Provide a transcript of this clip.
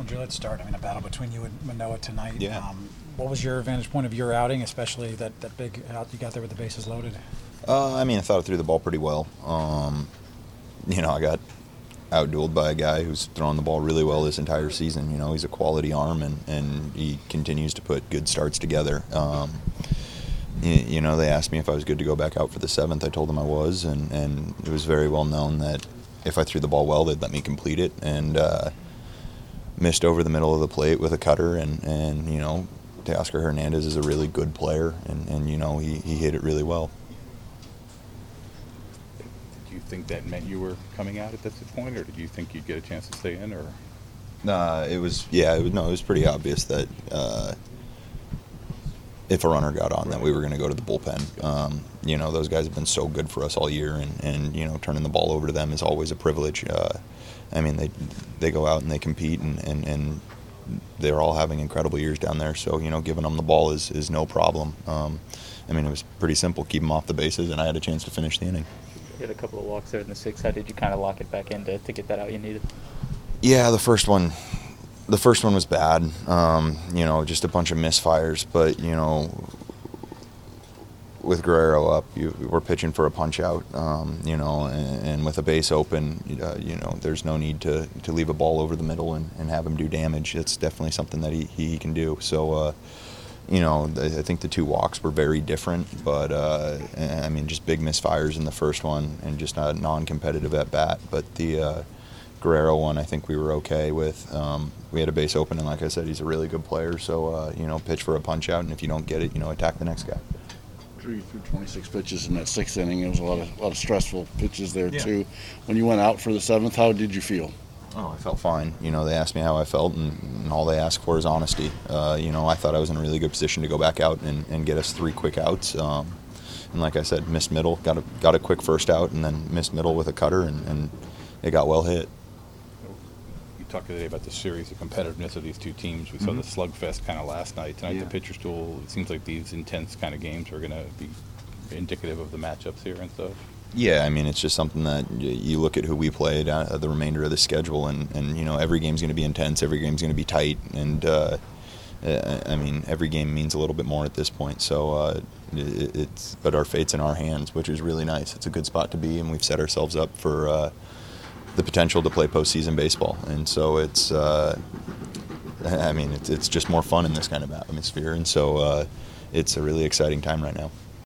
Well, Drew, let's start. I mean, a battle between you and Manoah tonight. Yeah. Um, what was your vantage point of your outing, especially that, that big out you got there with the bases loaded? Uh, I mean, I thought I threw the ball pretty well. Um, you know, I got outdueled by a guy who's thrown the ball really well this entire season. You know, he's a quality arm, and, and he continues to put good starts together. Um, you, you know, they asked me if I was good to go back out for the seventh. I told them I was, and, and it was very well known that if I threw the ball well, they'd let me complete it. And uh, missed over the middle of the plate with a cutter, and, and you know, Teoscar Hernandez is a really good player, and, and you know, he, he hit it really well. Did you think that meant you were coming out at this point, or did you think you'd get a chance to stay in, or? Uh, it was yeah, it was, no, it was pretty obvious that uh, if a runner got on, that we were going to go to the bullpen. Um, you know, those guys have been so good for us all year, and, and you know, turning the ball over to them is always a privilege. Uh, I mean, they they go out and they compete, and, and, and they're all having incredible years down there. So you know, giving them the ball is, is no problem. Um, I mean, it was pretty simple. Keep them off the bases, and I had a chance to finish the inning. You had a couple of walks there in the sixth. How did you kind of lock it back in to, to get that out you needed? Yeah, the first one, the first one was bad. Um, you know, just a bunch of misfires. But you know, with Guerrero up, you, we're pitching for a punch out. Um, you know, and, and, with a base open, uh, you know, there's no need to, to leave a ball over the middle and, and have him do damage. It's definitely something that he, he can do. So. Uh, you know, I think the two walks were very different, but uh, I mean, just big misfires in the first one and just not non-competitive at bat. But the uh, Guerrero one, I think we were okay with. Um, we had a base open, and like I said, he's a really good player. So uh, you know, pitch for a punch out, and if you don't get it, you know, attack the next guy. Drew, you threw 26 pitches in that sixth inning. It was a lot of a lot of stressful pitches there Yeah. too. When you went out for the seventh, how did you feel? Oh, I felt fine. You know, they asked me how I felt, and, and all they asked for is honesty. Uh, you know, I thought I was in a really good position to go back out and, and get us three quick outs. Um, and like I said, missed middle, got a got a quick first out, and then missed middle with a cutter, and, and it got well hit. Talked today about the series, the competitiveness of these two teams. We saw the slugfest kind of last night. Tonight, Yeah. the pitcher's duel. It seems like these intense kind of games are going to be indicative of the matchups here and stuff. Yeah, I mean, it's just something that you look at who we played, uh, the remainder of the schedule, and, and you know, every game's going to be intense, every game's going to be tight, and uh, uh, I mean, every game means a little bit more at this point. So uh, it, it's, but our fate's in our hands, which is really nice. It's a good spot to be, and we've set ourselves up for uh, the potential to play postseason baseball, and so it's. Uh, I mean, it's, it's just more fun in this kind of atmosphere, and so uh, it's a really exciting time right now.